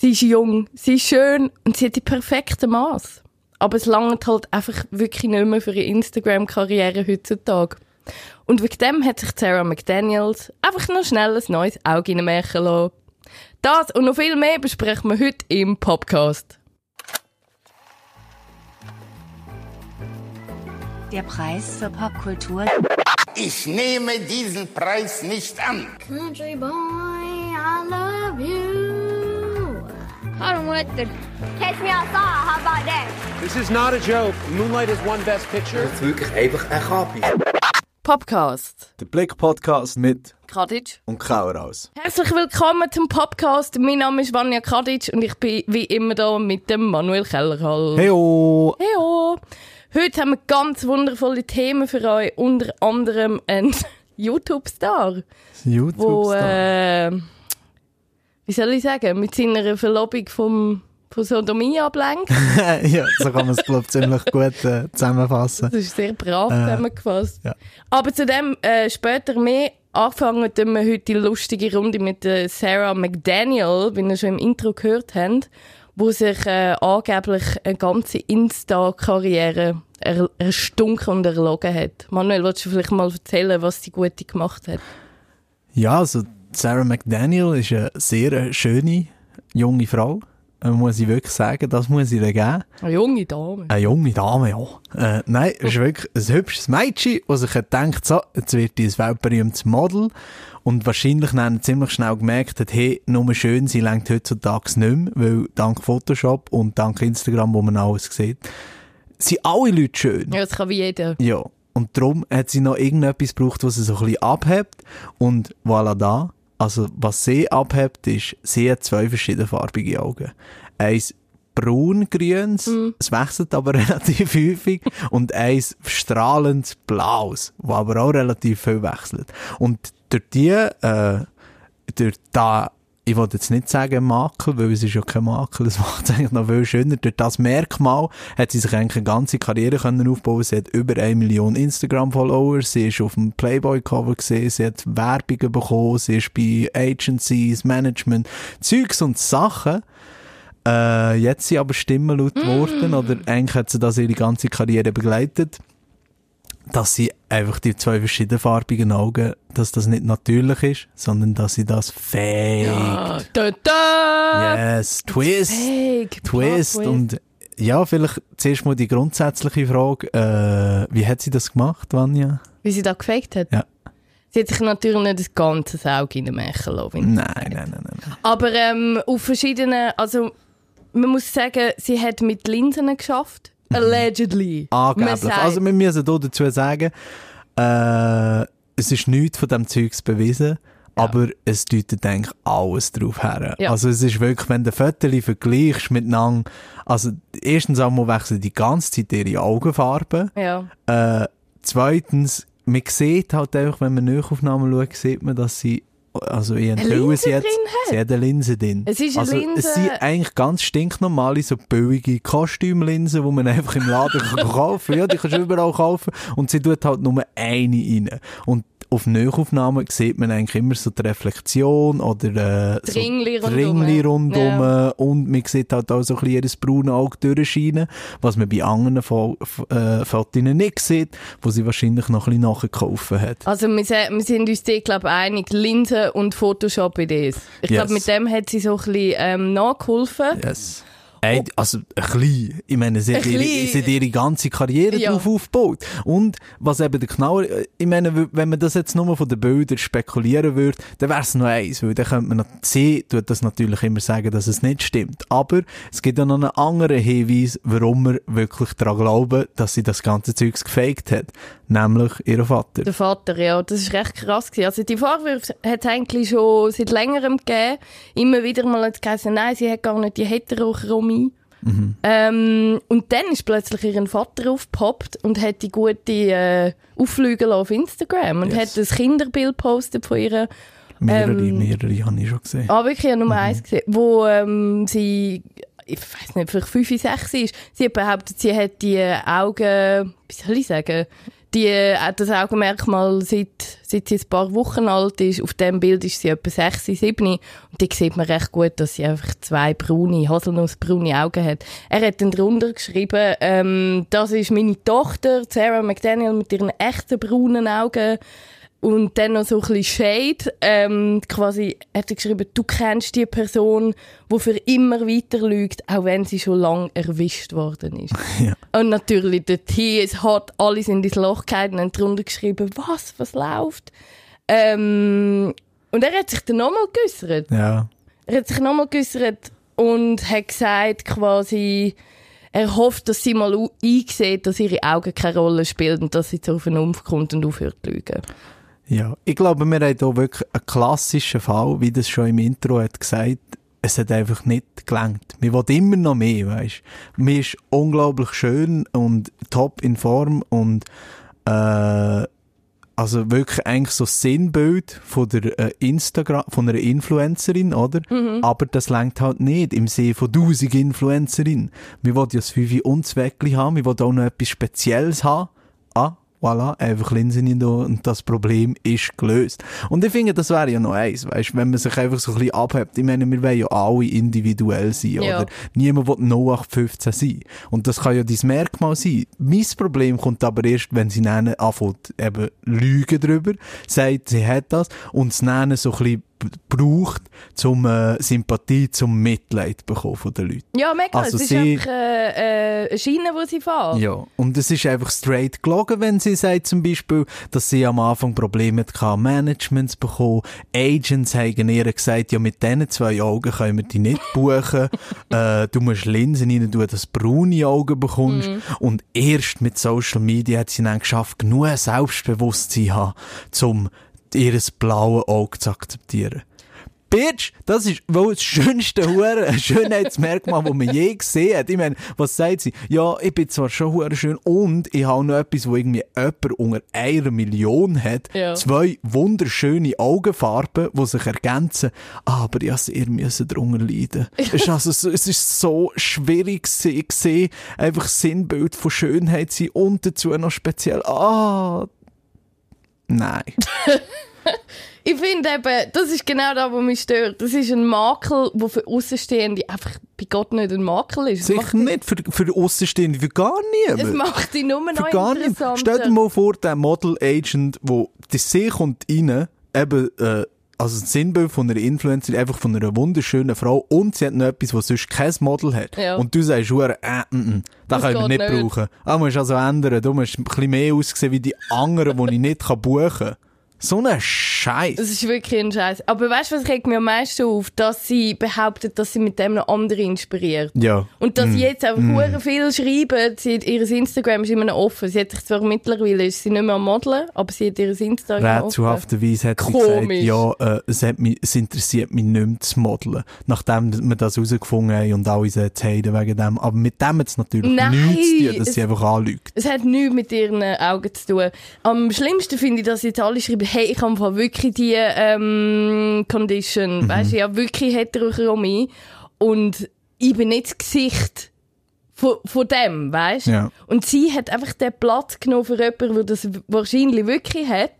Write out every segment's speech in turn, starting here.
Sie ist jung, sie ist schön und sie hat die perfekte Maß. Aber es langt halt einfach wirklich nicht mehr für ihre Instagram-Karriere heutzutage. Und wegen dem hat sich Sarah McDaniels einfach noch schnell ein neues Auge reinmachen lassen. Das und noch viel mehr besprechen wir heute im Podcast. Der Preis für Popkultur. Ich nehme diesen Preis nicht an. Country boy, I love you. Hallo Mutter. Catch me outside, how about that? This is not a joke. Moonlight has won Best Picture. Das ist wirklich einfach ein Kapi. Podcast. Der Blick-Podcast mit Kadic. und Kauraus. Herzlich willkommen zum Podcast. Mein Name ist Vanja Kadic und ich bin wie immer da mit dem Manuel Kellerhall. Heyo! Heyo! Heute haben wir ganz wundervolle Themen für euch, unter anderem ein YouTube-Star, wo, YouTube. äh, wie soll ich sagen, mit seiner Verlobung vom, von Sodomie ablenkt. ja, so kann man es, glaube ich, ziemlich gut äh, zusammenfassen. Das ist sehr brav Äh, zusammengefasst. ja. Aber zu dem äh, später mehr. Angefangen tun wir heute die lustige Runde mit der Sarah McDaniel, wie ihr schon im Intro gehört habt, wo sich äh, angeblich eine ganze Insta-Karriere er erstunken und erlogen hat. Manuel, willst du vielleicht mal erzählen, was die Gute gemacht hat? Ja, also Sarah McDaniel ist eine sehr schöne junge Frau. Äh, muss ich wirklich sagen, das muss ich ihr geben. Eine junge Dame. Eine junge Dame, ja. Äh, nein, es ist wirklich ein hübsches Mädchen, das sich gedacht, so, jetzt wird die ein weltberühmtes Model. Und wahrscheinlich dann ziemlich schnell gemerkt hat, hey, nur schön, sie lenkt heutzutage nicht mehr, weil dank Photoshop und dank Instagram, wo man alles sieht, sind alle Leute schön. Ja, das kann wie jeder. Ja. Und darum hat sie noch irgendetwas gebraucht, was sie so ein bisschen abhebt. Und voilà da. Also, was sie abhebt, ist, sie hat zwei verschiedene farbige Augen. Eins braun-grüns, es wechselt aber relativ häufig, und eins strahlend blaues, wo aber auch relativ viel wechselt. Und durch die, äh, durch da, ich wollte jetzt nicht sagen Makel, weil es ist ja kein Makel, es macht es eigentlich noch viel schöner. Durch das Merkmal hat sie sich eigentlich eine ganze Karriere können aufbauen. Sie hat über eine Million Instagram-Follower, sie ist auf dem Playboy-Cover gesehen, sie hat Werbungen bekommen, sie ist bei Agencies, Management, Zeugs und Sachen. Äh, jetzt sind aber Stimmen laut geworden, oder eigentlich hat sie das ihre ganze Karriere begleitet, dass sie einfach die zwei verschiedenfarbigen Augen, dass das nicht natürlich ist, sondern dass sie das fake. Ah, da, da. Yes, Twist. Fake, Twist. Plot Und ja, vielleicht zuerst mal die grundsätzliche Frage, äh, wie hat sie das gemacht, Vanja? Wie sie da gefaked hat? Ja. Sie hat sich natürlich nicht das ganze Auge in den Mächen lassen. Nein, nein, nein, nein. nein. Aber ähm, auf verschiedenen, also man muss sagen, sie hat mit Linsen geschafft. Allegedly. Man Angeblich. sagt- Also wir müssen hier dazu sagen, äh, es ist nichts von dem Zeugs bewiesen, aber es deutet eigentlich alles drauf her. Ja. Also es ist wirklich, wenn du Fotos vergleichst miteinander, also erstens einmal wechseln die ganze Zeit ihre Augenfarbe, ja. Äh, zweitens, man sieht halt einfach, wenn man Nachaufnahmen schaut, sieht man, dass sie, also ich enthülle sie jetzt, sie hat eine Linse drin. Es ist eine also, Linse- Es sind eigentlich ganz stinknormale, so billige Kostümlinsen, die man einfach im Laden kann kaufen Ja, die kannst du überall kaufen. Und sie tut halt nur eine rein. Und auf Nachaufnahmen sieht man eigentlich immer so die Reflexion oder äh, Dringli so rundum. Dringli rundum Ja. und man sieht halt auch so ein bisschen braunes Auge durchscheinen, was man bei anderen Fo äh, Fotos nicht sieht, wo sie wahrscheinlich noch ein bisschen nachgekauft hat. Also wir, wir sind uns da, glaube ich, einig, Linsen und Photoshop-Idees. Ich glaube, Yes. mit dem hat sie so ein bisschen ähm, nachgeholfen. Yes. Ey, also, ein bisschen. Ich meine, sie hat, ihre, sie hat ihre ganze Karriere Ja. drauf aufgebaut. Und, was eben der Knauer, ich meine, wenn man das jetzt nur von den Bildern spekulieren würde, dann wäre es noch eins, weil dann könnte man, noch- sie tut das natürlich immer sagen, dass es nicht stimmt. Aber es gibt auch noch einen anderen Hinweis, warum wir wirklich daran glauben, dass sie das ganze Zeugs gefaked hat. Nämlich ihr Vater. Der Vater, ja, das ist recht krass gewesen. Also die Vorwürfe hat es eigentlich schon seit längerem gegeben. Immer wieder mal hat es nein, sie hat gar nicht die Heterochromie. Ähm, und dann ist plötzlich ihr Vater aufgepoppt und hat die gute äh, lassen auf Instagram und Yes. hat ein Kinderbild gepostet von ihrer Mehrere, ähm, mehrere habe ich schon gesehen. Ah, wirklich, ich habe Nummer eins gesehen, wo ähm, sie, ich weiß nicht, vielleicht fünf, sechs ist. Sie behauptet, sie hat die Augen, wie soll ich sagen, die, äh, das Augenmerkmal, seit, seit sie ein paar Wochen alt ist, auf dem Bild ist sie etwa 6, 7 und die sieht man recht gut, dass sie einfach zwei braune, haselnussbraune Augen hat. Er hat dann drunter geschrieben, ähm, das ist meine Tochter, Sarah McDaniel, mit ihren echten braunen Augen. Und dann noch so ein bisschen Shade. Ähm, quasi hat er geschrieben, du kennst die Person, die für immer weiter lügt, auch wenn sie schon lange erwischt worden ist. Ja. Und natürlich, der T ist hot, alle sind ins Loch gehalten und haben drunter geschrieben, was, was läuft? Ähm, und er hat sich dann nochmal geäussert. Ja. Er hat sich nochmal geäussert und hat gesagt, quasi, er hofft, dass sie mal einsieht, dass ihre Augen keine Rolle spielen und dass sie zur Vernunft kommt und aufhört zu lügen. Ja, ich glaube, wir haben hier wirklich einen klassischen Fall, wie das schon im Intro hat gesagt. Es hat einfach nicht gelangt. Wir wollen immer noch mehr, weißt Mir ist unglaublich schön und top in Form und, äh, also wirklich eigentlich so das Sinnbild von der äh, Instagram, von einer Influencerin, oder? Aber das langt halt nicht im See von tausend Influencerin. Wir wollen ja das Fünfe unzwecklich haben, wir wollen auch noch etwas Spezielles haben. Ah, voilà, einfach Linsen und das Problem ist gelöst. Und ich finde, das wäre ja noch eins, weißt, wenn man sich einfach so ein bisschen abhebt. Ich meine, wir wollen ja alle individuell sein, Ja. oder? Niemand will 0815 sein. Und das kann ja dein Merkmal sein. Mein Problem kommt aber erst, wenn sie dann anfängt, eben lügen drüber, sagt, sie hat das, und es dann so ein bisschen braucht, zum äh, Sympathie, zum Mitleid bekommen von den Leuten. Ja, mega. Also es ist sie- einfach äh, äh, eine Schiene, die sie fährt. Ja, und es ist einfach straight gelogen, wenn sie sagt zum Beispiel, dass sie am Anfang Probleme hatte, Managements zu bekommen. Agents haben ihr gesagt, ja, mit diesen zwei Augen können wir die nicht buchen. äh, du musst Linsen rein tun, dass du braune Augen bekommst. Und erst mit Social Media hat sie dann geschafft, genug Selbstbewusstsein zu haben, um ihr blaues Auge zu akzeptieren. Bitch, das ist wohl das schönste hure Schönheitsmerkmal, das man je gesehen hat. Ich meine, was sagt sie? Ja, ich bin zwar schon hure schön und ich habe noch etwas, wo irgendwie jemand unter einer Million hat. Ja. Zwei wunderschöne Augenfarben, die sich ergänzen. Aber ja, sehr müssen darunter leiden. es, ist also, so- es ist so schwierig gewesen. Ich sehe einfach Sinnbild von Schönheit sein und dazu noch speziell, ah, nein. Ich finde eben, das ist genau das, was mich stört. Das ist ein Makel, der für Außenstehende einfach bei Gott nicht ein Makel ist. Es Sicher nicht, für, für Außenstehende, für gar Es niemand. macht ihn nur noch gar interessanter. Stell dir mal vor, der Model Agent, die See kommt rein, eben, äh, also das Sinnbild von einer Influencerin, einfach von einer wunderschönen Frau und sie hat noch etwas, was sonst kein Model hat. Ja. Und du sagst, äh, mm, mm, das, Das können wir nicht, nicht. brauchen. Ah, musst also ändern. Du musst ein bisschen mehr aussehen wie die anderen, die ich nicht kann buchen kann. So ein Scheiß. Das ist wirklich ein Scheiß. Aber weißt du, was regt mir am meisten auf? Dass sie behauptet, dass sie mit dem noch andere inspiriert. Ja. Und dass sie jetzt einfach mm. viel schreiben, sie hat, ihr Instagram ist immer noch offen. Sie hat sich zwar mittlerweile, ist sie nicht mehr am Modeln, aber sie hat ihr Instagram offen. Rätselhafterweise hat sie Komisch. gesagt, ja, äh, es, hat mich, es interessiert mich nicht mehr zu modeln. Nachdem wir das herausgefunden haben und alle zu heiden wegen dem. Aber mit dem hat es natürlich Nein, nichts zu tun, dass es- sie einfach anlügt. Es hat nichts mit ihren Augen zu tun. Am schlimmsten finde ich, dass jetzt alle schreiben, hey, ich habe wirklich die ähm, Condition. Weißt du, ich habe wirklich Heterochromie. Und ich bin nicht das Gesicht von, von dem, weißt du? Ja. Und sie hat einfach den Platz genommen für jemanden, der das wahrscheinlich wirklich hat.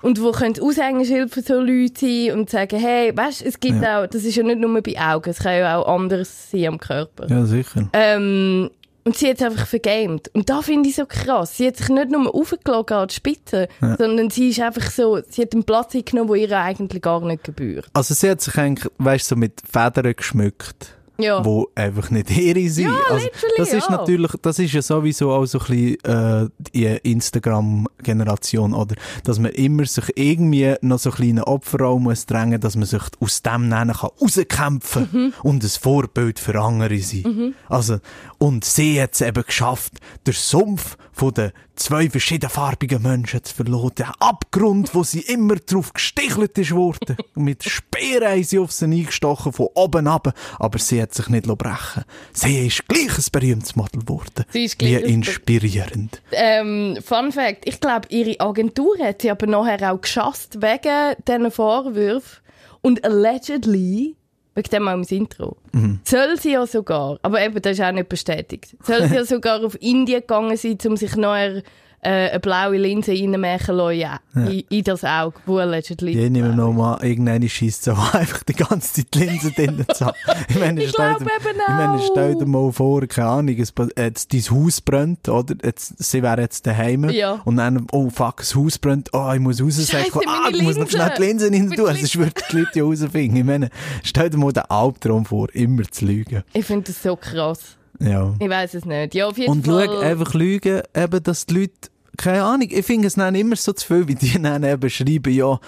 Und wo könnte Aushängeschild für so Leute sein und sagen, hey, weißt du, es gibt auch, das ist ja nicht nur bei Augen, es kann ja auch anders sein am Körper. Ja, sicher. Ähm, und sie hat es einfach vergamed. Und da finde ich so krass. Sie hat sich nicht nur aufgelogen an die Spitze, sondern sie ist einfach so, sie hat einen Platz eingenommen, wo ihr eigentlich gar nicht gebührt. Also sie hat sich eigentlich, weißt du, so mit Federn geschmückt. Ja. wo einfach nicht ihre sind. Ja, also, das ist ja. natürlich, das ist ja sowieso auch so ein bisschen äh, die Instagram-Generation, oder? Dass man immer sich irgendwie noch so ein kleinen Opferraum muss drängen, dass man sich aus dem nennen kann rauskämpfen Mhm. und ein Vorbild für andere sein. Also, und sie hat es eben geschafft, den Sumpf von den zwei verschiedenfarbigen Menschen zu verloren. Den Abgrund, wo sie immer drauf gestichelt ist worden. Mit Speeren haben sie auf sie eingestochen, von oben ab. Aber sie hat sich nicht brechen Sie ist gleich ein berühmtes Model geworden. Sie ist Wie inspirierend. Ähm, Fun Fact, ich glaube, ihre Agentur hat sie aber nachher auch geschasst wegen diesen Vorwürfen. Und allegedly, wegen dem auch im Intro, soll sie ja sogar, aber eben, das ist auch nicht bestätigt, soll sie ja sogar auf Indien gegangen sein, um sich nachher äh, eine blaue Linse reinmachen lassen, ja, In, in das Auge, wo allegedly... Ich nehme noch mal, irgendeine schießt so einfach die ganze Zeit die Linse drin zu haben. Ich meine, Ich stell glaub dir- eben Ich meine, auch. stell dir mal vor, keine Ahnung, es, jetzt dein Haus brennt, oder? Jetzt, sie wäre jetzt daheim. Ja. Und dann, oh fuck, das Haus brennt, oh, ich muss raus, sagst du, ah, ich muss noch schnell die Linse rein tun, sonst würde die Leute ja rausfinden. Ich meine, stell dir mal den Albtraum vor, immer zu lügen. Ich finde das so krass. Ja. Ich weiß es nicht. Ja, auf jeden Und Fall. schau, einfach lügen, eben, dass die Leute, keine Ahnung, ich finde es dann immer so zu viel, wie die dann eben schreiben, ja,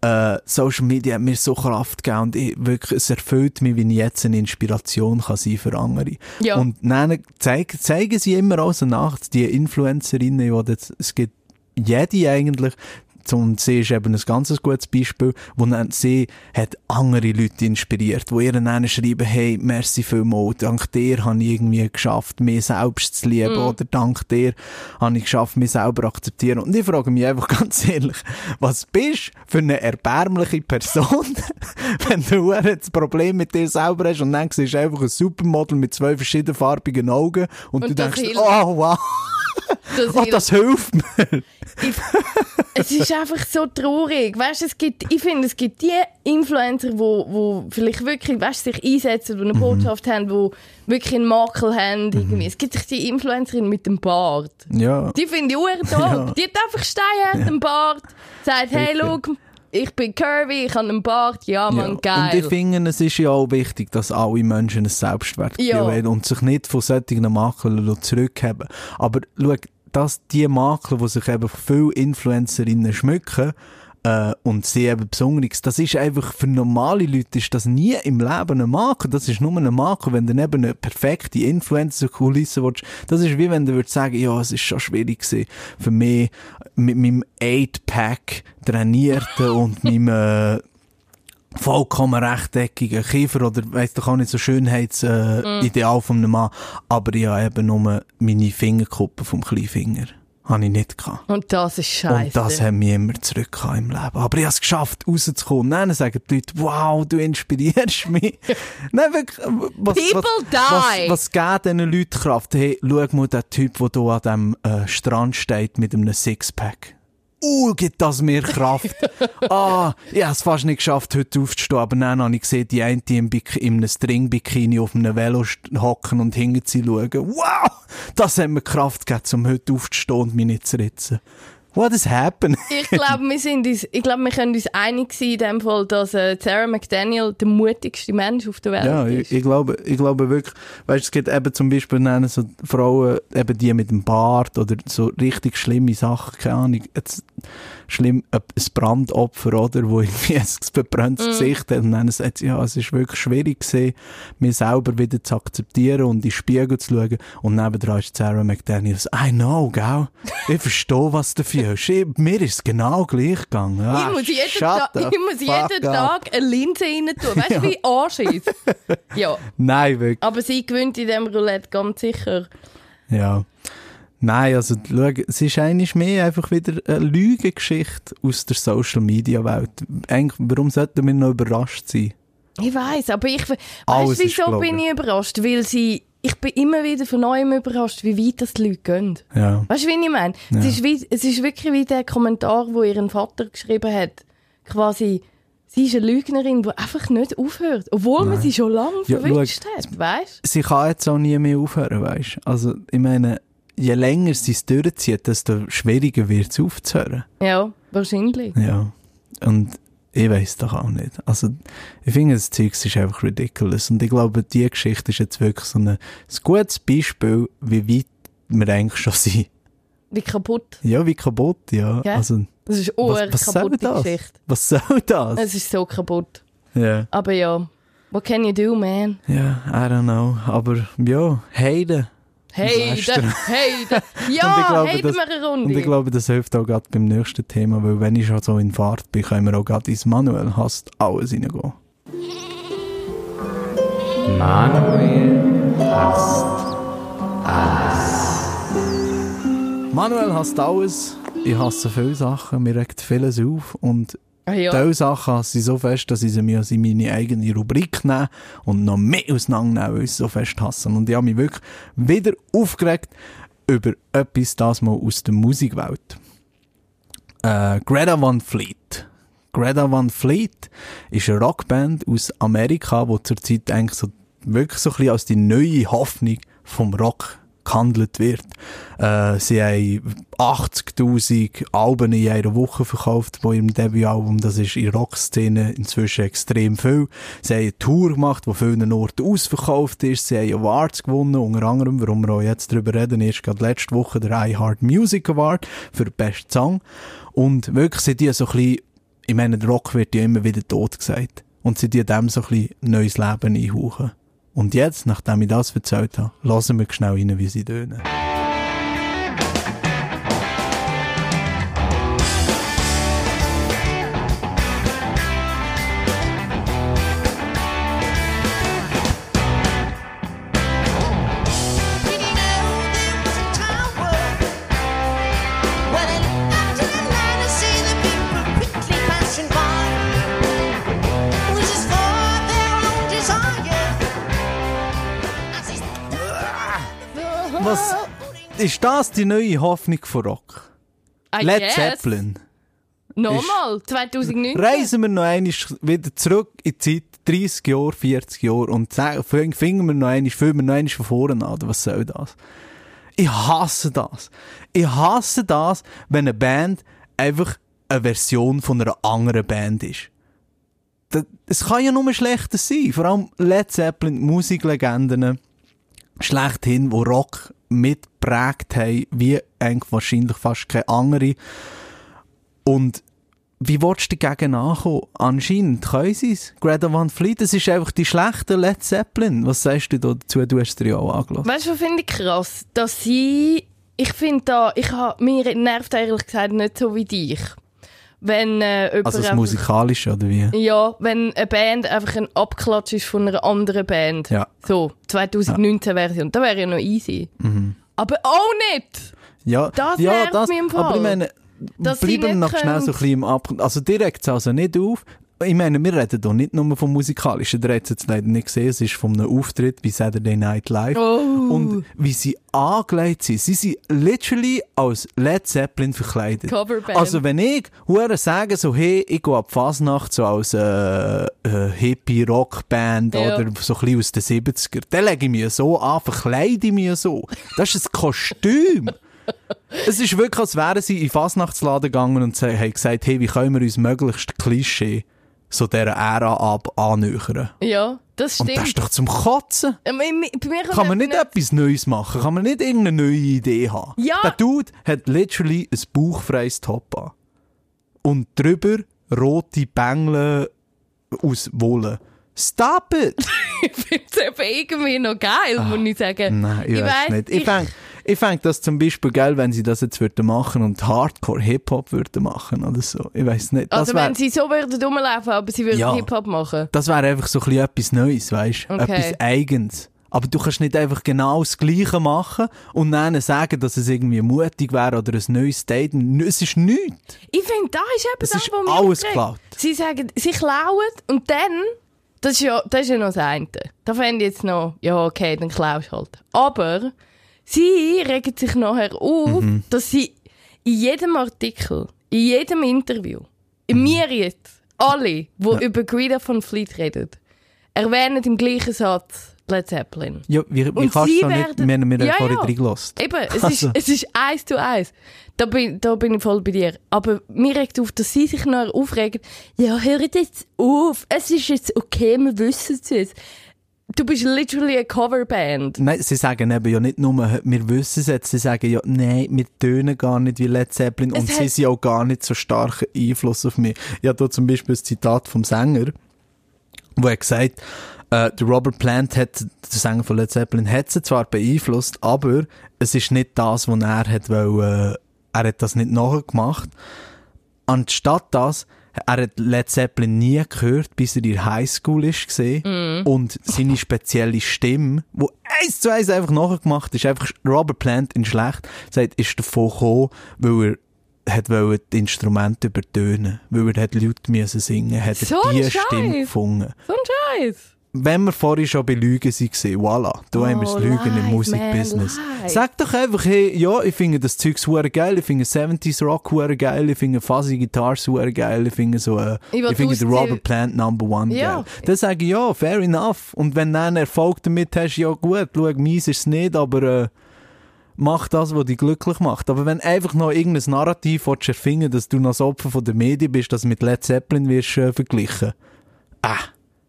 äh, Social Media hat mir so Kraft gegeben und ich, wirklich, es erfüllt mich, wie ich jetzt eine Inspiration kann sein für andere. Ja. Und dann zeigen, zeigen sie immer auch so nach, die Influencerinnen, ja, das, es gibt jede eigentlich, und sie ist eben ein ganz gutes Beispiel, wo dann sie hat andere Leute inspiriert, wo ihr dann schreiben, hey, merci vielmals, dank dir habe ich irgendwie geschafft, mich selbst zu lieben, oder dank dir habe ich geschafft, mich selber zu akzeptieren. Und ich frage mich einfach ganz ehrlich, was bist du für eine erbärmliche Person, wenn du das Problem mit dir selber hast und dann siehst du einfach ein Supermodel mit zwei verschiedenen farbigen Augen und, Und du denkst, oh wow, das oh, hilft. das hilft mir. es ist einfach so traurig. Weißt, es gibt, ich finde, es gibt die Influencer, wo, wo vielleicht wirklich, weißt, sich einsetzen, die eine Botschaft haben, die wirklich einen Makel haben. Irgendwie. Es gibt sich die Influencerin mit dem Bart. Ja. Die finde ich auch. Ja. Die hat einfach stehen, hat einen Bart, sagt, hey, look, ich bin curvy, ich habe einen Bart, ja, man, Und geil. ich finde, es ist ja auch wichtig, dass alle Menschen ein Selbstwertgefühl Ja. haben und sich nicht von solchen Makeln zurückhaben. Aber schau, dass die Makel, die sich eben viele Influencerinnen schmücken, äh, und sie eben besonderes, das ist einfach, für normale Leute ist das nie im Leben ein Makel. Das ist nur ein Makel, wenn du eben eine perfekte Influencer-Kulisse willst. Das ist wie wenn du würdest sagen, ja, es ist schon schwierig gewesen, für mich mit meinem 8-Pack trainierten und meinem, äh, vollkommen rechteckigen Kiefer oder weiss doch auch nicht so Schönheitsideal äh, Ideal von einem Mann. Aber ich habe eben nur meine Fingerkuppen vom Kleinfinger. Habe ich nicht gehabt. Und das ist scheiße. Und das hat mich immer zurückgehauen im Leben. Aber ich habe es geschafft, rauszukommen. Dann sagen die Leute, wow, du inspirierst mich. Nein, wirklich, was, People was, die. Was, was gibt diesen Leuten Kraft? Hey, schau mal den Typ, der hier an diesem äh, Strand steht mit einem Sixpack. Uh, gibt das mir Kraft. ah, ich habe es fast nicht geschafft, heute aufzustehen, aber dann habe ich gesehen, die eine im Bik in einem String-Bikini auf einem Velo hocken und hinten sie schauen. Wow! Das hat mir Kraft gegeben, um heute aufzustehen und mich nicht zu ritzen. What is happening? Ich glaube, wir sind uns, ich glaube, wir können uns einig sein in dem Fall, dass äh, Sarah McDaniel der mutigste Mensch auf der Welt Ja, ist. ich, ich glaube, ich glaube wirklich, weißt, es gibt eben zum Beispiel dann so Frauen, eben die mit dem Bart oder so richtig schlimme Sachen, keine Ahnung, jetzt schlimm, ein Brandopfer, oder, wo irgendwie ein verbranntes Gesicht hat und dann sagt ja, es ist wirklich schwierig gewesen, mich selber wieder zu akzeptieren und in den Spiegel zu schauen und nebendran ist Sarah McDaniels, I know, gell, ich verstehe, was du ich, mir ist es genau gleich gegangen. Ah, ich muss jeden, shut Ta the ich muss jeden. Tag eine Linse rein tun. Weißt du, wie Arsch ist? ja. Nein, wirklich. Aber sie gewinnt in diesem Roulette ganz sicher. Ja. Nein, also, schau, es ist eigentlich mehr einfach wieder eine Lügengeschichte aus der Social Media Welt. Eigentlich, warum sollten wir noch überrascht sein? Ich weiß, aber ich. Weißt wieso bin ich überrascht? Weil sie. Ich bin immer wieder von neuem überrascht, wie weit das die Leute gehen. Ja. Weißt du, wie ich meine? Es, ist wie, es ist wirklich wie der Kommentar, wo ihren Vater geschrieben hat. Quasi, sie ist eine Lügnerin, die einfach nicht aufhört. Obwohl man sie schon lange Ja, verwünscht hat, weißt Sie kann jetzt auch nie mehr aufhören, weißt Also, ich meine, je länger sie es durchzieht, desto schwieriger wird es aufzuhören. Ja, wahrscheinlich. Ja. Und ich weiß doch auch nicht. Also, ich finde, das Zeug ist einfach ridiculous. Und ich glaube, die Geschichte ist jetzt wirklich so ein, ein gutes Beispiel, wie weit wir eigentlich schon sind. Wie kaputt. Ja, wie kaputt, ja. Ja. Also, Das ist was, eine was soll kaputte das? Geschichte. Was soll das? Es ist so kaputt. Ja. Aber ja, what can you do, man? Ja, I don't know. Aber ja, Heiden. Hey, da, hey, da. Und Ja, glaube, hey, das- wir eine Und Runde. ich glaube, das hilft auch gerade beim nächsten Thema, weil wenn ich schon so in Fahrt bin, können wir auch gerade ins Manuel hast alles reingehen. Manuel hasst Manuel hasst alles. Ich hasse viele Sachen, mir regt vieles auf und ah, ja. Diese Sachen ich so fest, dass ich sie mir in meine eigene Rubrik nehme und noch mehr auseinandernehmen, weil ich sie so fest hasse. Und ich habe mich wirklich wieder aufgeregt über etwas, das mal aus der Musikwelt. Äh, Greta Van Fleet. Greta Van Fleet ist eine Rockband aus Amerika, die zurzeit eigentlich so, wirklich so ein bisschen als die neue Hoffnung vom Rock gehandelt wird. Äh, sie haben 80.000 Alben in einer Woche verkauft bei ihrem Debütalbum. Das ist in Rockszene inzwischen extrem viel. Sie haben eine Tour gemacht, die vielen Orten ausverkauft ist. Sie haben Awards gewonnen, unter anderem, warum wir auch jetzt darüber reden, ist gerade letzte Woche der iHeart Music Award für besten Song. Und wirklich sind die so ein bisschen, ich meine, der Rock wird ja immer wieder tot gesagt. Und sie die dem so ein bisschen neues Leben einhauchen. Und jetzt, nachdem ich das erzählt habe, hören wir schnell rein, wie sie tönen. Was ist das die neue Hoffnung von Rock? I Led guess. Zeppelin. Nochmal, 2019. Reisen wir noch einmal wieder zurück in die Zeit, 30 Jahre, 40 Jahre, und fingen wir noch einmal, füllen wir noch einmal von vorne an, was soll das? Ich hasse das. Ich hasse das, wenn eine Band einfach eine Version von einer anderen Band ist. Das- Es kann ja nur schlechter sein. Vor allem Led Zeppelin, Musiklegenden, schlechthin, wo Rock mitprägt haben, wie eigentlich wahrscheinlich fast keine andere. Und wie willst du dagegen ankommen? Anscheinend können sie es. Greta Van Fleet, das ist einfach die schlechte Led Zeppelin. Was sagst du da dazu? Du hast dir ja auch angelassen. Weißt du, was finde ich krass? Dass sie. Ich finde da. Ich ha, mir nervt ehrlich gesagt nicht so wie dich. Wenn äh, jemand Also das Musikalische, oder wie? Ja, wenn eine Band einfach ein Abklatsch ist von einer anderen Band. Ja. So, 2019-Version. Da wäre ja noch easy. Mhm. Aber auch nicht! Ja, Das ja, nervt das, mich im Fall. aber ich meine, Dass bleiben noch schnell so ein bisschen im Ab... Also direkt also nicht auf. Ich meine, wir reden hier nicht nur vom Musikalischen. Der hat es jetzt leider nicht gesehen. Es ist von einem Auftritt bei Saturday Night Live. Oh. Und wie sie angelegt sind. Sie sind literally als Led Zeppelin verkleidet. Coverband. Also wenn ich hure sage so, hey, ich gehe ab Fasnacht so als äh, äh, Hippie-Rockband Ja. oder so ein bisschen aus den 70er, dann lege ich mich so an, verkleide ich mich so. Das ist ein Kostüm. Es ist wirklich, als wären sie in den Fasnachtsladen gegangen und haben gesagt, hey, wie können wir uns möglichst Klischee so dieser Ära ab annähern. Ja, das Und das ist stimmt. doch zum Kotzen. Ähm, bei mir Kann man nicht einfach etwas Neues machen? Kann man nicht irgendeine neue Idee haben? Ja. Der Dude hat literally ein bauchfreies Top an. Und drüber rote Bängel aus Wolle. Stop it! Ich finde es eben irgendwie noch geil, muss ich sagen. Nein, ich, weiß weiss, nicht. Ich fände ich fänd das zum Beispiel geil, wenn sie das jetzt würden machen und Hardcore-Hip-Hop würden machen oder so. Ich weiß nicht. Das Also wär- wenn sie so würden rumlaufen, aber sie würden Ja. Hip-Hop machen. Das wäre einfach so ein bisschen etwas Neues, weißt du? Okay. Etwas Eigens. Aber du kannst nicht einfach genau das Gleiche machen und dann sagen, dass es irgendwie mutig wäre oder ein neues Statement. Es ist nichts. Ich finde, da ist Es das, ist was alles geklaut. Sie sagen, sie klauen und dann, das ist ja, das ist ja noch das eine. Da fände ich jetzt noch, ja okay, dann klaust halt. Aber sie regen sich nachher auf, Mhm. dass sie in jedem Artikel, in jedem Interview, in Mhm. mir jetzt, alle, die über Greta von Fleet reden, erwähnen im gleichen Satz Led Zeppelin. Ja, wie Und kannst du nicht, wir haben wir Ja, vorhin ja. reingelassen. Eben, es, Also. ist, es ist eins zu eins. Da bin, da bin ich voll bei dir. Aber mir regt auf, dass sie sich noch aufregen. Ja, hört jetzt auf. Es ist jetzt okay, wir wissen es jetzt. Du bist literally eine Coverband. Nein, sie sagen eben ja nicht nur, wir wissen es jetzt, sie sagen ja, nein, wir tönen gar nicht wie Led Zeppelin und Es sie hat- sind auch gar nicht so starken Einfluss auf mich. Ich habe hier zum Beispiel ein Zitat vom Sänger, wo er gesagt äh, der Robert Plant hat, der Sänger von Led Zeppelin, hat sie zwar beeinflusst, aber es ist nicht das, was er hat wollen, er hat das nicht nachgemacht. Anstatt das, er hat Led Zeppelin nie gehört, bis er in der Highschool ist gesehen und seine spezielle Stimme, wo eins zu eins einfach nachgemacht ist, einfach Robert Plant in schlecht, sagt, ist davon gekommen, weil er hat wollte die Instrumente übertönen, weil er hat müssen singen, hat er So ein die. Stimme gefunden. So ein Scheiß. Wenn wir vorhin schon bei Lügen waren, voilà, da haben wir das Oh, Lügen im lies, Musikbusiness. man. Sag doch einfach, hey, ja, ich finde das Zeug super geil, ich finde 70s Rock super geil, ich finde Fuzzy Guitar super geil, ich finde so, äh, Ich ich finde Robert Plant Number One Ja. geil. Dann sage ich, ja, fair enough. Und wenn du dann Erfolg damit hast, ja gut, schau, meins ist es nicht, aber äh, mach das, was dich glücklich macht. Aber wenn einfach noch irgendein Narrativ erfinden dass du noch das Opfer von der Medien bist, dass du mit Led Zeppelin wirst äh, verglichen. Ah.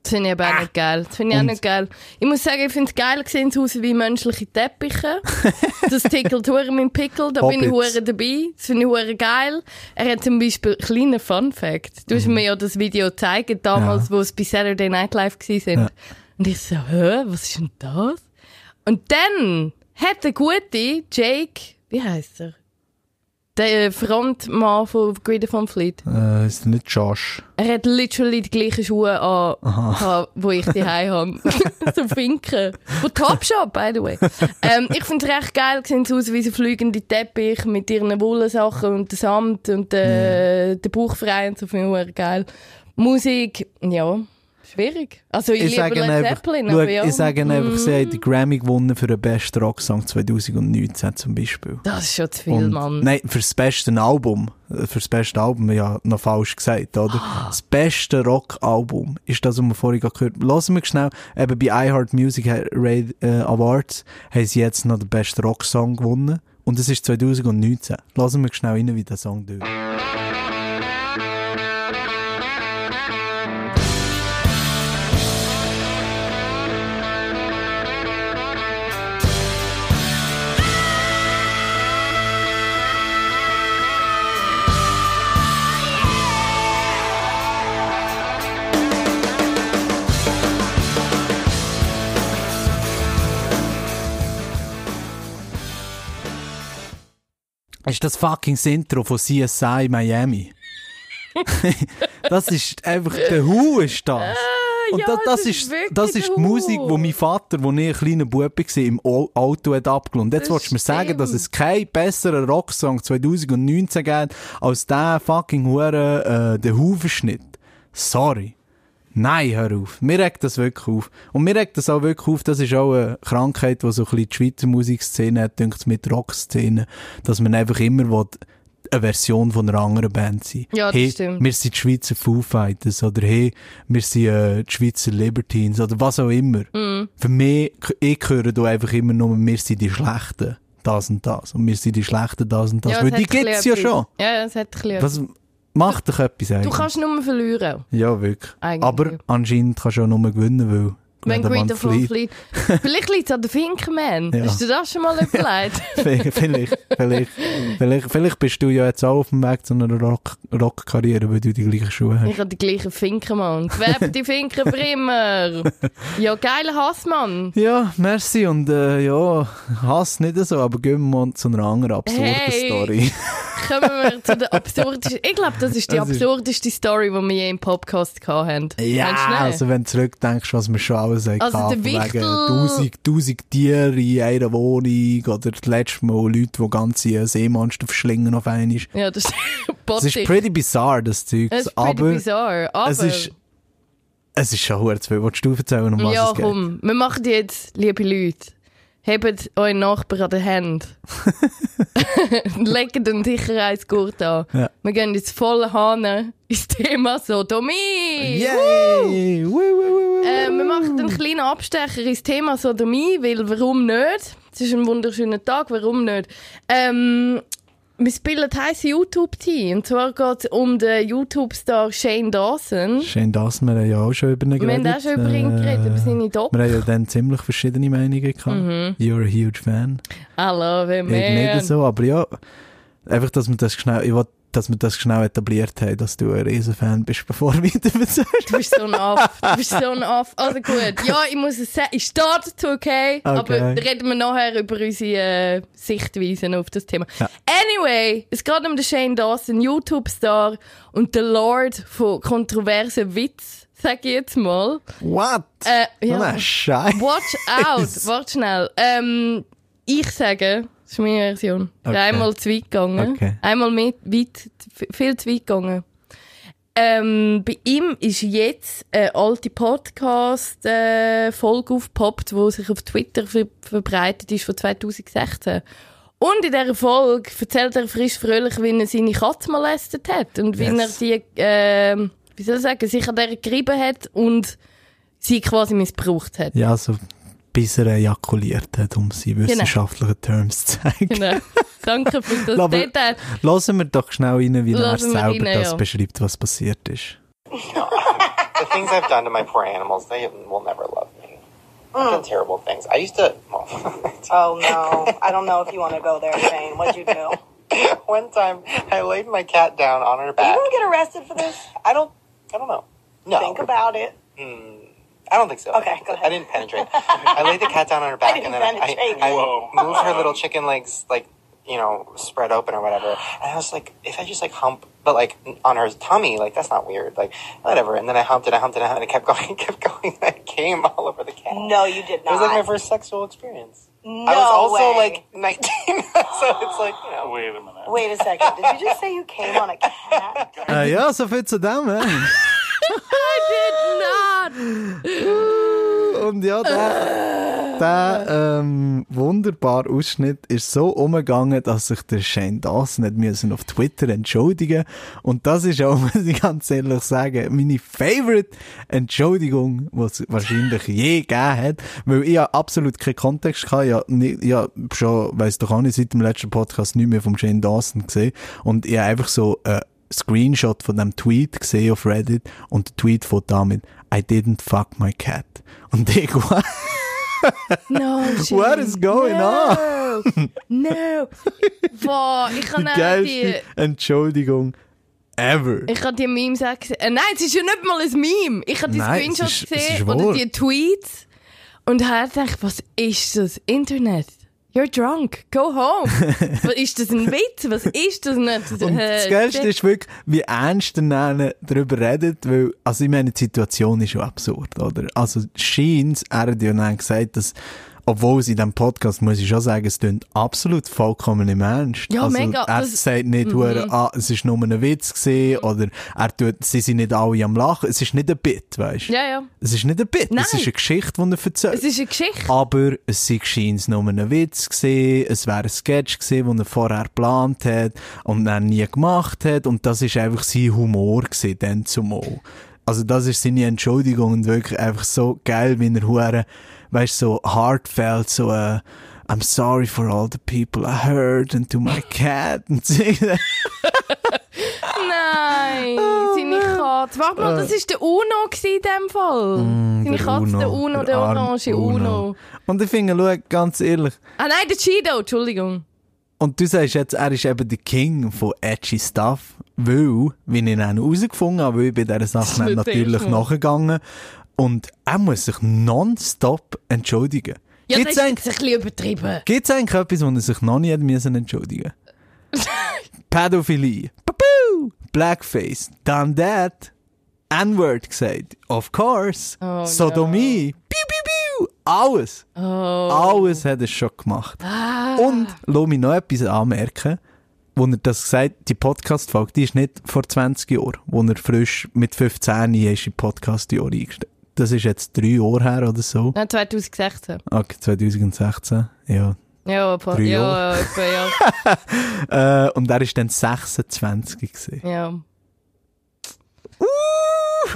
Das finde ich aber auch nicht geil. Das finde ich auch Und- nicht geil. Ich muss sagen, ich finde es geil, sehen sie aus wie menschliche Teppiche. das tickelt hure mein Pickel, da bin ich Hobbits. hure dabei. Das finde ich hure geil. Er hat zum Beispiel, kleiner Fun Fact. Du hast mir ja das Video gezeigt, damals, Mhm. Ja. wo es bei Saturday Night Live gewesen sind. Ja. Und ich so, hä, was ist denn das? Und dann hat der gute Jake, wie heißt er? Der Frontmann von Greta von Fleet. Äh, ist nicht Josh. Er hat literally die gleichen Schuhe an, gehabt, wo ich die habe. so Finken. Von Topshop, by the way. ähm, ich finde es recht geil, sehen aus wie so fliegende Teppich mit ihren Wollsachen und dem Samt und äh, der Bauch frei und so finde ich geil. Musik, ja, schwierig. Also ich, Ich liebe sage Led Zeppelin, schau, ja. ich sage einfach, sie Mm. haben den Grammy gewonnen für den besten Rocksong 2019 zum Beispiel. Das ist schon zu viel, Und- Mann. Nein, für das beste Album. Äh, Für das beste Album, ja, noch falsch gesagt, oder? Ah. Das beste Rock-Album ist das, was wir vorhin gehört haben. Lassen wir schnell, eben bei iHeart Music äh, Awards haben sie jetzt noch den besten Rock-Song gewonnen. Und das ist 2019. Lassen wir schnell rein, wie der Song tut. Ist das fucking Intro von CSI Miami. das ist einfach, der Hu ist das. Und ja, das, das, das ist das ist die Musik, wo mein Vater, wo ich ein kleiner Bub war, im Au- Auto hat abgelohnt. Jetzt willst du mir sagen, dass es keinen besseren Rocksong 2019 gibt, als der fucking Hure, äh, der Hu-Verschnitt. Sorry. Nein, hör auf. Mir regt das wirklich auf. Und mir regt das auch wirklich auf, das ist auch eine Krankheit, die so ein bisschen die Schweizer Musikszene hat, denkt mit Rockszene, dass man einfach immer will, eine Version von einer anderen Band sein. Ja, das hey, stimmt. wir sind die Schweizer Foo Fighters oder hey, wir sind äh, die Schweizer Libertines oder was auch immer. Mhm. Für mich, ich höre da einfach immer nur, wir sind die Schlechten, das und das. Und wir sind die Schlechten, das und das. Ja, Weil es die ein gibt's ja schon. Ja, es hat ein bisschen Was macht doch etwas eigentlich? Du kannst nur verlieren. Ja, wirklich. Eigentlich. Aber anscheinend kannst du auch nur gewinnen, weil Greta von Fleet. Vielleicht liegt es an der Finkenman. Ja. Hast du das schon mal überlegt? vielleicht, vielleicht, vielleicht, vielleicht, bist du ja jetzt auch auf dem Weg zu einer Rock- Rock-Karriere, weil du die gleichen Schuhe hast. ich habe die gleichen Finken, Mann. Gewerbt die Finken für immer. Ja, geiler Hassmann. Ja, merci und äh, ja, Hass nicht so, aber gehen wir mal zu einer anderen absurden Hey. Story. Kommen wir zu der absurdesten. Ich glaube, das ist die Das ist- absurdeste Story, die wir je im Podcast haben. Ja, also wenn du zurückdenkst, was wir schon alles haben, Also gehabt, Wichtel- tausend, tausend Tiere in einer Wohnung oder das letzte Mal Leute, die ganze Seemonster verschlingen auf einmal. Ja, das ist Es ist pretty bizarre, das Zeug. Es ist pretty aber bizarre. Aber es ist, es ist schon verdammt viel. Willst du erzählen, um was ja, es geht? komm, wir machen jetzt, liebe Leute, hebt euren Nachbar an der Hand. Legt den Sicherheitsgurt an. Ja. Wir gehen jetzt voll Hahn ins Thema Sodomie. Yay! Woo, woo, woo. Äh, wir machen einen kleinen Abstecher ins Thema Sodomie, weil warum nicht? Es ist ein wunderschöner Tag, warum nicht? Ähm, wir spielen heiße YouTube-Tee. Und zwar geht es um den YouTube-Star Shane Dawson. Schön, dass wir haben ja auch schon über ihn Wir haben auch schon über ihn geredet, über seine Doc. Wir haben ja dann ziemlich verschiedene Meinungen gehabt. Mhm. You're a huge fan. I love him, Ich nicht man. so, aber ja, einfach, dass wir das schnell, ich will, dass wir das schnell etabliert haben, dass du ein Riesenfan bist, bevor du weiter erzählst. Du bist so ein Aff. Du bist so ein Aff. Also gut. Ja, ich muss es sagen, ich stehe dazu, okay? Aber Okay. reden wir nachher über unsere äh, Sichtweisen auf das Thema. Ja. Anyway, es geht um den Shane Dawson, YouTube-Star und der Lord von kontroversen Witz, sag ich jetzt mal. What? Äh, ja. Na, Scheiße. Watch out. Warte schnell. Ähm, ich sage, das ist meine Version. Ich Okay. Einmal zu weit gegangen. Okay. Einmal mit, weit, viel zu weit gegangen. Ähm, bei ihm ist jetzt eine alte Podcast-Folge aufgepoppt, die sich auf Twitter ver verbreitet ist von 2016. Und in dieser Folge erzählt er frisch fröhlich, wie er seine Katze molestet hat und wie Yes. er die, ähm, wie soll ich sagen, sich an der gerieben hat und sie quasi missbraucht hat. Ja, so bis er ejakuliert hat, um sie wissenschaftlichen Terms zu zeigen. Genau. Danke für das Aber- Detail. Lassen wir doch schnell rein, wie er Lassen selber rein, das ja. beschreibt, was passiert ist. the things I've done to my poor animals, they will never love me. I've done terrible things. I used to, well, Oh no. I don't know if you want to go there, Shane. What'd you do? one time I laid my cat down on her Are you back. gonna get arrested for this? I don't, I don't know. No, Think about it. I don't think so. Okay, go ahead. I didn't penetrate. I laid the cat down on her back didn't and then I, penetrate. I, I moved her little chicken legs like, you know, spread open or whatever. And I was like, if I just like hump, but like on her tummy, like that's not weird. Like whatever. And then I humped it, I humped it, and it kept going, it kept going. And I came all over the cat. No, you did not. It was like my first sexual experience. No I was also way. like 19, so it's like, you know. Wait a minute. Wait a second. Did you just say you came on a cat? Ja, so viel zu dem. Äh. I did not! Und ja, der, der ähm, wunderbare Ausschnitt ist so umgegangen, dass sich der Shane Dawson nicht müssen auf Twitter entschuldigen Und das ist auch, muss ich ganz ehrlich sagen, meine favorite Entschuldigung, die es wahrscheinlich je gegeben hat. Weil ich ja absolut keinen Kontext hatte. Ich habe schon, weiss doch auch nicht, seit dem letzten Podcast nicht mehr vom Shane Dawson gesehen. Und ich einfach so äh, Screenshot von dem Tweet gesehen auf Reddit und der Tweet von damit I didn't fuck my cat. Und ich what? No, What is going no. No! Boah, ich kann die... Entschuldigung ever. Ich habe die Memes auch gesehen. Äh, nein, es ist ja nicht mal ein Meme. Ich habe die Screenshots gesehen oder die Tweets und habe gedacht, was ist das? Internet. You're drunk. Go home. was ist das ein Witz? Was ist das nicht? Und das Geilste ist wirklich, wie ernst Nene darüber redet, weil, also ich meine, die Situation ist schon absurd, oder? Also, scheint, er hat ja dann gesagt, dass, obwohl es in diesem Podcast, muss ich schon sagen, es klingt absolut vollkommen im Ernst. Ja, also, mega. Er Das- Mhm. sagt nicht, hure, ah, es ist nur ein Witz gewesen, oder er tut, sie sind nicht alle am Lachen. Es ist nicht ein Bit, weißt du? Ja, ja. Es ist nicht ein Bit, Nein. es ist eine Geschichte, die er erzählt. Es ist eine Geschichte. Aber es sei scheint nur ein Witz gewesen, es wäre ein Sketch gewesen, den er vorher geplant hat und dann nie gemacht hat und das ist einfach sein Humor gewesen, dann zumal. Also das ist seine Entschuldigung und wirklich einfach so geil, wie er weißt so heartfelt, so äh, I'm sorry for all the people I hurt and to my cat und so. Nein, seine Katze. Warte mal, das war der Uno in dem Fall. seine Der Katze, der Uno, der, arme orange Uno. Und ich finde, schau, ganz ehrlich, Ah nein, der Cheeto, Entschuldigung. Und du sagst jetzt, er ist eben der King von edgy Stuff, weil, wie ich dann herausgefunden habe, weil ich bei dieser Sache natürlich nachgegangen und er muss sich nonstop entschuldigen. Ja, Gibt's das ist eigentlich, jetzt ein bisschen übertrieben. gibt's eigentlich etwas, wo er sich noch nie hätte müssen entschuldigen Pädophilie. Papu! Blackface. Done that. N-Word gesagt. Of course. Oh, Sodomie. Piu, piu, piu. Alles. Oh. Alles hat er schon gemacht. Und lass mich noch etwas anmerken, wo er das gesagt die Podcast-Folge, die ist nicht vor 20 Jahren, wo er frisch mit 15 ist in Podcast-Jahr eingestellt. Das ist jetzt drei Jahre her oder so. Nein, 2016. Okay, 2016, ja. Ja, ein paar, Drei ja, Jahre. etwa, ja. Äh, und er ist dann 26 gewesen. ja.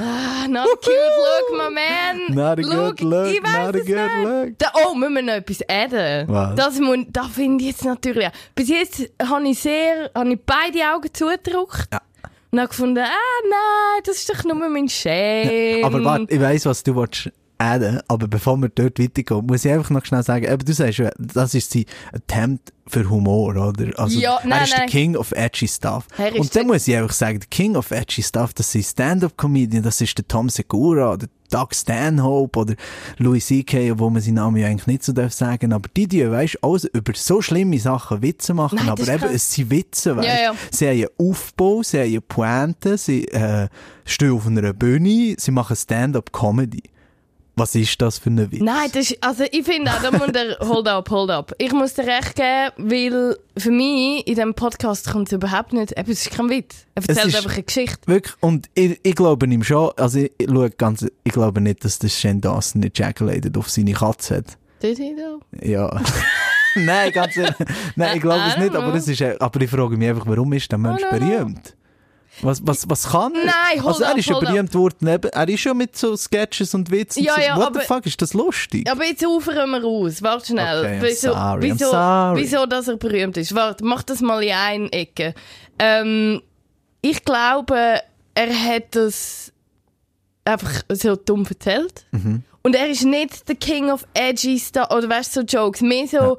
Ah, not a cute look, my man. Not a good look, ich not a good look. Da, oh, müssen wir noch etwas adden? Was? Das, muss, das finde ich jetzt natürlich... Bis jetzt habe ich sehr... Habe ich beide Augen zugedrückt. Ja. Und habe gefunden, ah nein, das ist doch nur mein Shame. Aber warte, ich weiss, was du willst adden, aber bevor wir dort weitergehen, muss ich einfach noch schnell sagen, eben, du sagst, das ist sein Attempt für Humor, oder? Also, Ja, er nein, ist der nein. King of edgy Stuff. Er ist Und dann der- muss ich einfach sagen, der King of edgy Stuff, das sind Stand-Up-Comedian, das ist der Tom Segura, oder Doug Stanhope, oder Louis C.K., obwohl man seinen Namen ja eigentlich nicht so darf sagen, aber die, die, weißt, alles über so schlimme Sachen Witze machen, Nein, aber ist eben, es sind Witze, weißt? Ja, ja. Sie haben einen Aufbau, sie haben Pointe, sie äh, stehen auf einer Bühne, sie machen Stand-up-Comedy. Was ist das für ein Witz? Nein, das ist, also ich finde auch, da muss der, hold up, hold up. Ich muss dir recht geben, weil für mich in diesem Podcast kommt es überhaupt nicht, eben, es ist kein Witz. Er erzählt einfach eine Geschichte. Wirklich, und ich, ich glaube ihm schon, also ich, ich, schaue ganz, ich glaube nicht, dass der Shane Dawson ejaculated auf seine Katze hat. Did he though? Ja. Nein, ganz ehrlich. Nein, ich glaube es nicht, aber, es ist, aber ich frage mich einfach, warum ist der Mensch don't know. berühmt? Was, was, was kann er? Nein, also er ist ja berühmt worden, er ist schon mit so Sketches und Witzen. Ja, ja, What aber- the fuck, ist das lustig? Aber jetzt ufern wir raus. Warte schnell. Okay, wieso, sorry, wieso, wieso, dass er berühmt ist? Warte, mach das mal in eine Ecke. Ähm, ich glaube, er hat das einfach so dumm erzählt. Mhm. Und er ist nicht der King of Edgy Stuff, oder weißt du, so Jokes. Mehr so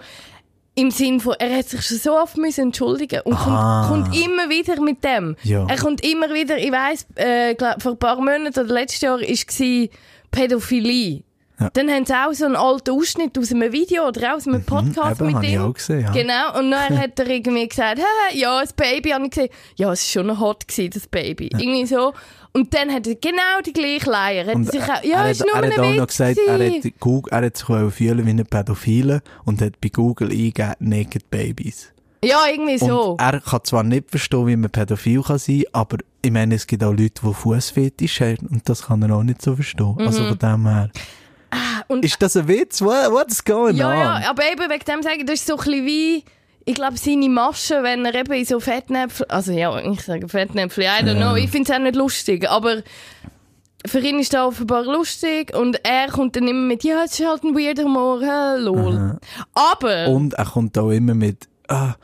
im Sinn von, er hat sich schon so oft müssen entschuldigen und Ah. kommt, kommt immer wieder mit dem. Ja. Er kommt immer wieder, ich weiss, äh, glaub, vor ein paar Monaten oder letztes Jahr war Pädophilie. Ja. Dann haben sie auch so einen alten Ausschnitt aus einem Video oder aus einem Podcast Mhm, eben, mit habe ich ihm. auch gesehen, ja. Genau, und dann hat er irgendwie gesagt, «Hä, ja, das Baby, habe ich gesehen. Ja, es war schon hot, gewesen, das Baby. Irgendwie so. Und dann hat er genau die gleiche Leier. Hat Und sich er, auch, ja, er, ist hat, nur er ein hat auch noch gesagt, er hat, Google, er hat sich fühlen wie ein Pädophile und hat bei Google eingegeben, Naked Babies. Ja, irgendwie so. Und er kann zwar nicht verstehen, wie man pädophil kann sein, aber ich meine, es gibt auch Leute, die Fußfetisch haben und das kann er auch nicht so verstehen. Also von dem her. Ah, und Ist das ein Witz? What, what's going Ja, on? ja, aber eben wegen dem sagen, das ist so ein bisschen wie, ich glaube, seine Masche, wenn er eben in so Fettnäpfel, also ja, ich sage Fettnäpfel, I don't know, ich finde es auch nicht lustig, aber für ihn ist das offenbar lustig und er kommt dann immer mit, ja, es ist halt ein weirder Humor, lol. Aber, Und er kommt auch immer mit, ah,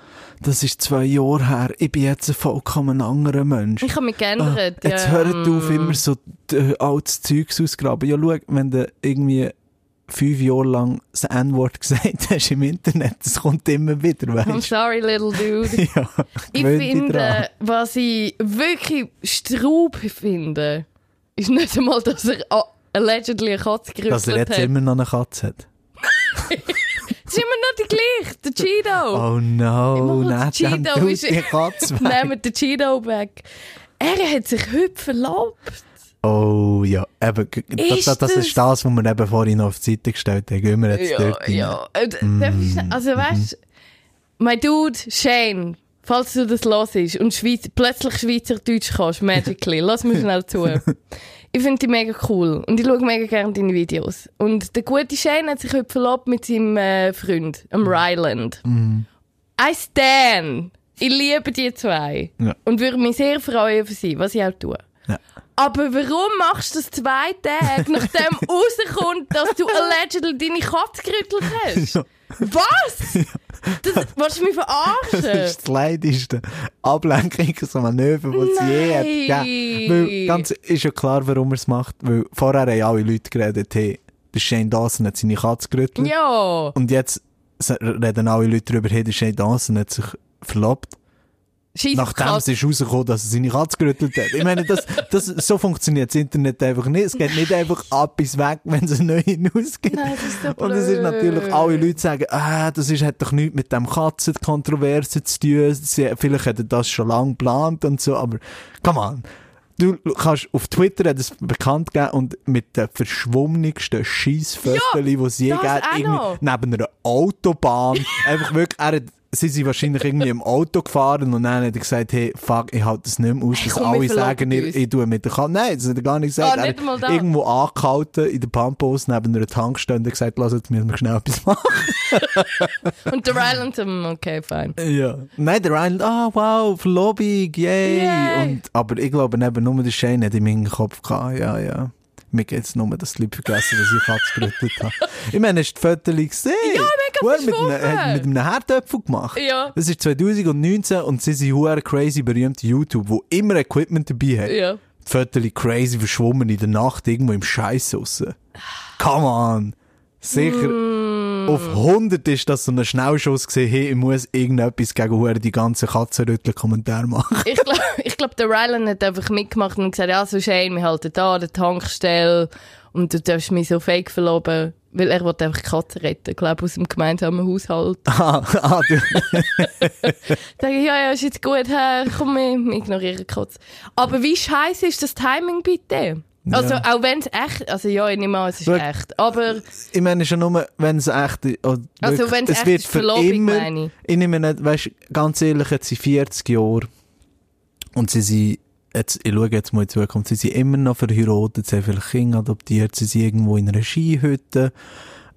das ist zwei Jahre her, ich bin jetzt ein vollkommen anderer Mensch. ich habe mich Ah, geändert. jetzt ja, hört auf, immer so äh, altes Zeugs ausgraben. Ja, schau, wenn du irgendwie fünf Jahre lang das N-Wort gesagt hast im Internet, das kommt immer wieder, I'm weißt sorry, little dude. Ja, Ich dich dran. finde, was ich wirklich Straub finde, ist nicht einmal, dass er allegedly eine Katze gerüttelt Dass er jetzt hat. immer noch eine Katze hat. Es ist immer noch die gleiche, der Cheeto. Oh no, nein, Cheeto, ist- die Katze weg. Nehmen den Cheeto weg. Er hat sich heute verlobt. Oh ja, eben, Ist das, das das- ist das, was wir eben vorhin noch auf die Seite gestellt haben. Gehen wir jetzt dort rein. ja. Äh, schnell- Also weißt du, mein Dude, Shane, falls du das hörst und Schweiz, plötzlich Schweizerdeutsch kannst, magically, lass mich schnell zu. Ich finde die mega cool und ich schaue mega gerne deine Videos. Und der gute Shane hat sich heute verlobt mit seinem äh, Freund, am Ryland. I stan. Ich liebe die zwei. Ja. Und würde mich sehr freuen für sie, was ich auch tue. Ja. Aber warum machst du das zwei Tage, nachdem rauskommt, dass du allegedly deine Katze gerüttelt hast? Was? Das, willst du mich Das verarschen? ist das leidigste Ablenkungsmanöver, das es je hat gegeben. Weil, ganz, ist ja klar, warum er es macht. Weil vorher haben alle Leute geredet, hey, der Shane Dawson hat seine Katze gerüttelt. Ja. Und jetzt reden alle Leute darüber, hey, der Shane Dawson hat sich verlobt. Scheiss auf die Nachdem es Katze. ist rausgekommen, dass er seine Katze gerüttelt hat. Ich meine, das, das, so funktioniert das Internet einfach nicht. Es geht nicht einfach ab bis weg, wenn es eine neue News gibt. Nein, so Und es ist natürlich, alle Leute sagen, ah, das ist, hat doch nichts mit dem Katzenkontroverse zu tun. Sie, vielleicht hat er das schon lange geplant und so, aber, come on. Du kannst, auf Twitter hat es bekannt gegeben und mit den verschwommensten Scheissfotos, Ja, die es je gibt, neben einer Autobahn, einfach wirklich, er hat, sie sind wahrscheinlich irgendwie im Auto gefahren und dann hat er gesagt, hey, fuck, ich halte das nicht mehr aus, Hey, dass komm, wir alle sagen, ich, ich tue mit der Katze. Nein, das hat er gar nicht gesagt. Ah, er nicht das. irgendwo angehalten in der Pumpos neben einer Tankstelle und gesagt, lass, jetzt müssen wir schnell etwas machen. Und der Ryland, okay, fine. Ja. Nein, der Ryan, ah, wow, Verlobung, yay. Yay. Und, aber ich glaube, eben nur der Shane hat in meinem Kopf gehabt, ja, ja. Mir geht's nur, dass die Leute vergessen, dass ich Katze gerüttelt habe. Ich meine, hast du die Fotos gesehen? Ja, er mit einem, verschwommen. hat mit einem Herdöpfel gemacht. Ja. Das ist 2019 und sie sind hure crazy berühmte YouTube, wo immer Equipment dabei hat. Ja. Die Fotos crazy verschwommen in der Nacht irgendwo im Scheiß raus. Come on. Sicher. Mm. Auf 100 ist das so ein Schnellschuss gesehen, hey, ich muss irgendetwas gegen hure die ganze Katzenrüttel-Kommentare machen. Ich glaube, ich glaub, der Ryland hat einfach mitgemacht und gesagt, ja, so Shane, wir halten da an der Tankstelle und du darfst mich so fake verloben, weil er wollte einfach die Katze retten, glaube aus dem gemeinsamen Haushalt. ah, ah, du, Sag ich, ja, ja, ist jetzt gut, komm, wir ignorieren Katze. Aber wie scheiße ist das Timing bitte? Also, Ja. auch wenn es echt, also ja, ich nehme an, es ist Schau. echt. Aber, Ich meine schon nur, wenn es echt oder Also, wenn's es echt wird ist, Verlobung, immer, meine ich. ich nehme nicht, weißt, ganz ehrlich, jetzt sind 40 Jahre und sie sind, jetzt, ich schaue jetzt mal in die Zukunft, sie sind immer noch verheiratet, sie haben vielleicht Kinder adoptiert, sie sind irgendwo in einer Skihütte,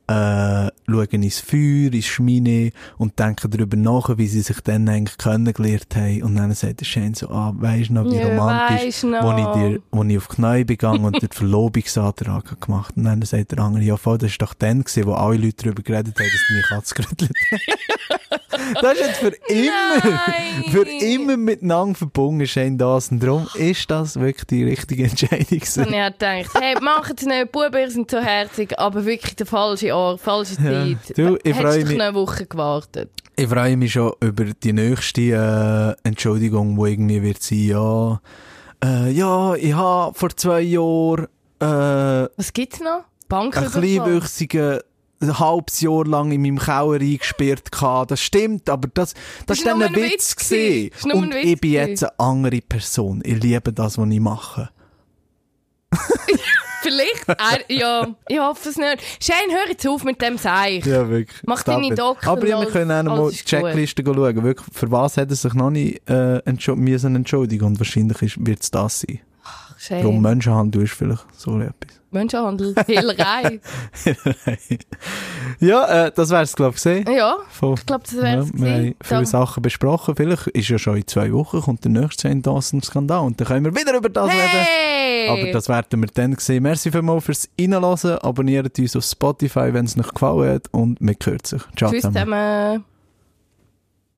äh, schauen ins Feuer, ins Schmine und denken darüber nach, wie sie sich dann eigentlich kennengelernt haben. Und dann sagt der Shane so, ah, weisst du noch, wie Ja, romantisch, noch. wo ich dir, wo ich auf die Knie begangen und den Verlobungsantrag habe gemacht. Und dann sagt der andere, ja voll, das ist doch dann gewesen, wo alle Leute darüber geredet haben, dass deine Katze gerüttelt hat. Das ist jetzt für immer, Nein. für immer miteinander verbunden, Shane Dawson. Darum ist das wirklich die richtige Entscheidung und ich habe gedacht, hey, macht es nicht, Buben, ihr sind so herzig, aber wirklich der falsche Ort, falsche Ja. Zeit. Du, ich Hättest freu doch mich- eine Woche gewartet. Ich freue mich schon über die nächste äh, Entschuldigung, die irgendwie wird sein, ja, äh, ja, ich habe vor zwei Jahren äh, Was gibt's noch? einen Banküberfall? kleinwüchsigen ein halbes Jahr lang in meinem Keller eingesperrt gehabt. Das stimmt, aber das, das, Das ist ist dann ein Witz gewesen. gewesen. Und Witz ich bin jetzt eine andere Person. Ich liebe das, was ich mache. Vielleicht, äh, ja, ich hoffe es nicht. Shane, hör jetzt auf mit dem Seich. Ja, wirklich. Mach Stop deine. Doktor Aber ja, wir können auch noch mal die gut. Checkliste schauen. Wirklich, für was hat er sich noch nicht äh, entschu- müssen entschuldigen Und wahrscheinlich wird es das sein. Shane. Darum Menschenhandel ist vielleicht so etwas. Menschenhandel, Hehlerei. ja, äh, das wär's, glaube ich, gesehen. ja, Von- ich glaube, das Ja, wär's wir haben viele Sachen besprochen. Vielleicht ist ja schon in zwei Wochen kommt der nächste Dawson Skandal und dann können wir wieder über das reden. Hey! Aber das werden wir dann sehen. Merci vielmals fürs Reinlassen. Abonniert uns auf Spotify, wenn es euch gefallen hat und wir hören sich. Ciao Tschüss zusammen. zusammen.